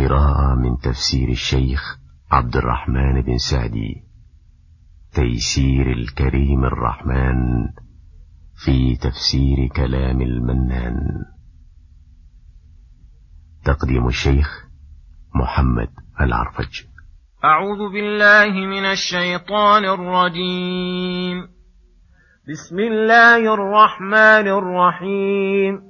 قراءة من تفسير الشيخ عبد الرحمن بن سعدي. تيسير الكريم الرحمن في تفسير كلام المنان. تقديم الشيخ محمد العرفج. أعوذ بالله من الشيطان الرجيم. بسم الله الرحمن الرحيم.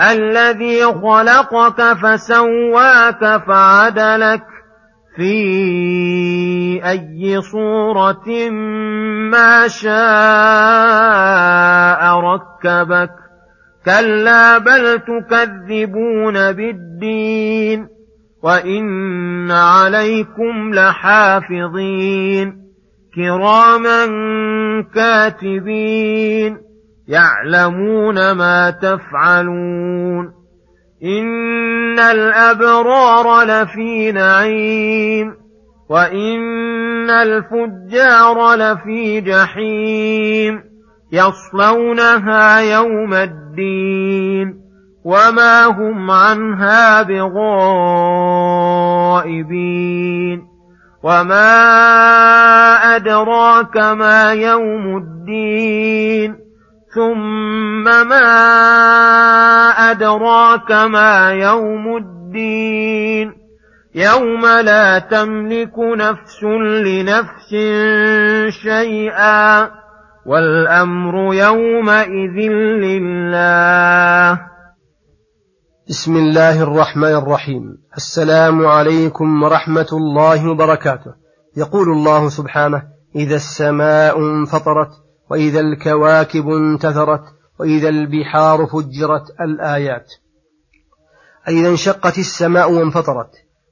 الذي خلقك فسواك فعدلك في أي صورة ما شاء ركبك. كلا بل تكذبون بالدين وإن عليكم لحافظين. كراما كاتبين. يعلمون ما تفعلون إن الأبرار لفي نعيم وإن الفجار لفي جحيم يصلونها يوم الدين وما هم عنها بغائبين وما أدراك ما يوم الدين ثم ما أدراك ما يوم الدين يوم لا تملك نفس لنفس شيئا والأمر يومئذ لله بسم الله الرحمن الرحيم السلام عليكم ورحمة الله وبركاته. يقول الله سبحانه إذا السماء انفطرت وإذا الكواكب انتثرت وإذا البحار فجرت الآيات. أي انشقت السماء وانفطرت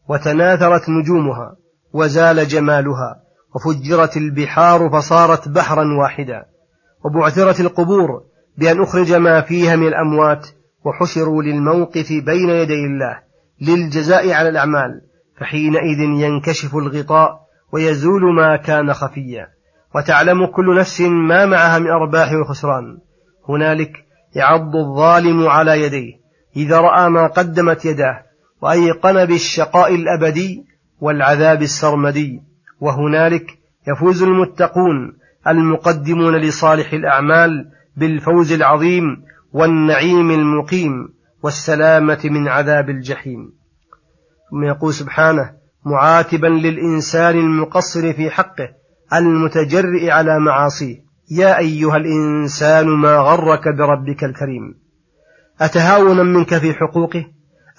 وتناثرت نجومها وزال جمالها وفجرت البحار فصارت بحرا واحدا وبعثرت القبور بأن أخرج ما فيها من الأموات وحشروا للموقف بين يدي الله للجزاء على الأعمال فحينئذ ينكشف الغطاء ويزول ما كان خفيا. وتعلم كل نفس ما معها من أرباح وخسران. هنالك يعض الظالم على يديه إذا رأى ما قدمت يداه وأيقن بالشقاء الأبدي والعذاب السرمدي. وهنالك يفوز المتقون المقدمون لصالح الأعمال بالفوز العظيم والنعيم المقيم والسلامة من عذاب الجحيم. ثم يقول سبحانه معاتبا للإنسان المقصر في حقه المتجرئ على معاصيه يا أيها الإنسان ما غرك بربك الكريم. أتهاونا منك في حقوقه؟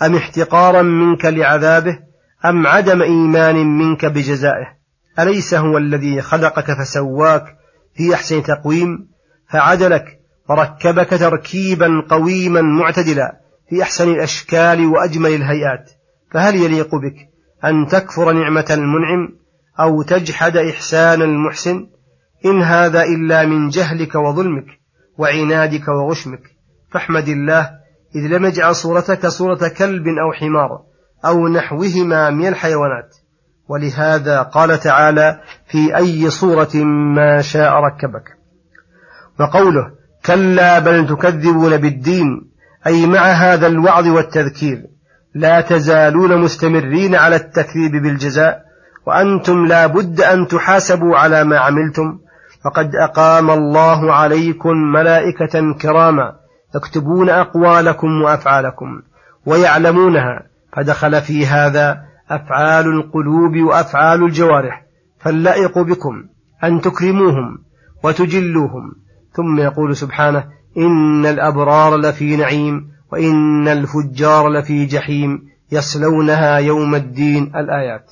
أم احتقارا منك لعذابه؟ أم عدم إيمان منك بجزائه؟ أليس هو الذي خلقك فسواك في أحسن تقويم؟ فعدلك وركبك تركيبا قويما معتدلا في أحسن الأشكال وأجمل الهيئات. فهل يليق بك أن تكفر نعمة المنعم؟ أو تجحد إحسان المحسن إن هذا إلا من جهلك وظلمك وعنادك وغشمك. فاحمد الله إذ لم يجعل صورتك صورة كلب أو حمار أو نحوهما من الحيوانات. ولهذا قال تعالى في أي صورة ما شاء ركبك وقوله كلا بل تكذبون بالدين أي مع هذا الوعظ والتذكير لا تزالون مستمرين على التكذيب بالجزاء وأنتم لا بد أن تحاسبوا على ما عملتم. فقد أقام الله عليكم ملائكة كراما يكتبون أقوالكم وأفعالكم ويعلمونها فدخل في هذا أفعال القلوب وأفعال الجوارح فاللائق بكم أن تكرموهم وتجلوهم. ثم يقول سبحانه إن الأبرار لفي نعيم وإن الفجار لفي جحيم يصلونها يوم الدين الآيات.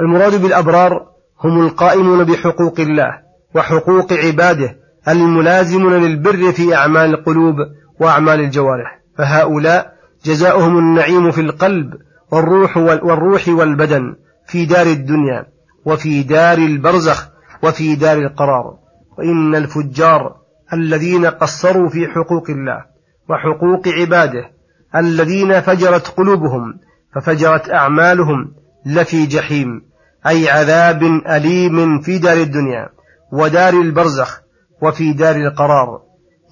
المراد بالأبرار هم القائمون بحقوق الله وحقوق عباده الملازمون للبر في أعمال القلوب وأعمال الجوارح. فهؤلاء جزاؤهم النعيم في القلب والروح والروح والبدن في دار الدنيا وفي دار البرزخ وفي دار القرار. وإن الفجار الذين قصروا في حقوق الله وحقوق عباده الذين فجرت قلوبهم ففجرت أعمالهم لفي جحيم أي عذاب أليم في دار الدنيا ودار البرزخ وفي دار القرار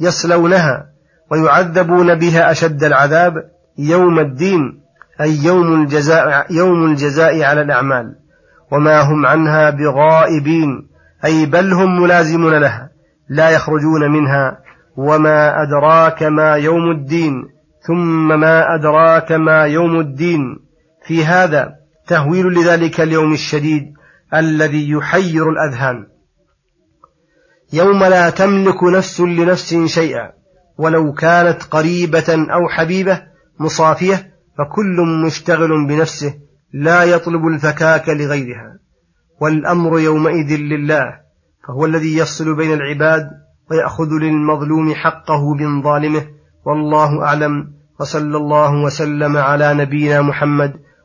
يصلونها ويعذبون بها أشد العذاب يوم الدين أي يوم الجزاء, يوم الجزاء على الأعمال. وما هم عنها بغائبين أي بل هم ملازمون لها لا يخرجون منها. وما أدراك ما يوم الدين ثم ما أدراك ما يوم الدين. في هذا تهويل لذلك اليوم الشديد الذي يحير الأذهان. يوم لا تملك نفس لنفس شيئا ولو كانت قريبة أو حبيبة مصافية فكل مشتغل بنفسه لا يطلب الفكاك لغيرها. والأمر يومئذ لله فهو الذي يفصل بين العباد ويأخذ للمظلوم حقه من ظالمه. والله أعلم وصلى الله وسلم على نبينا محمد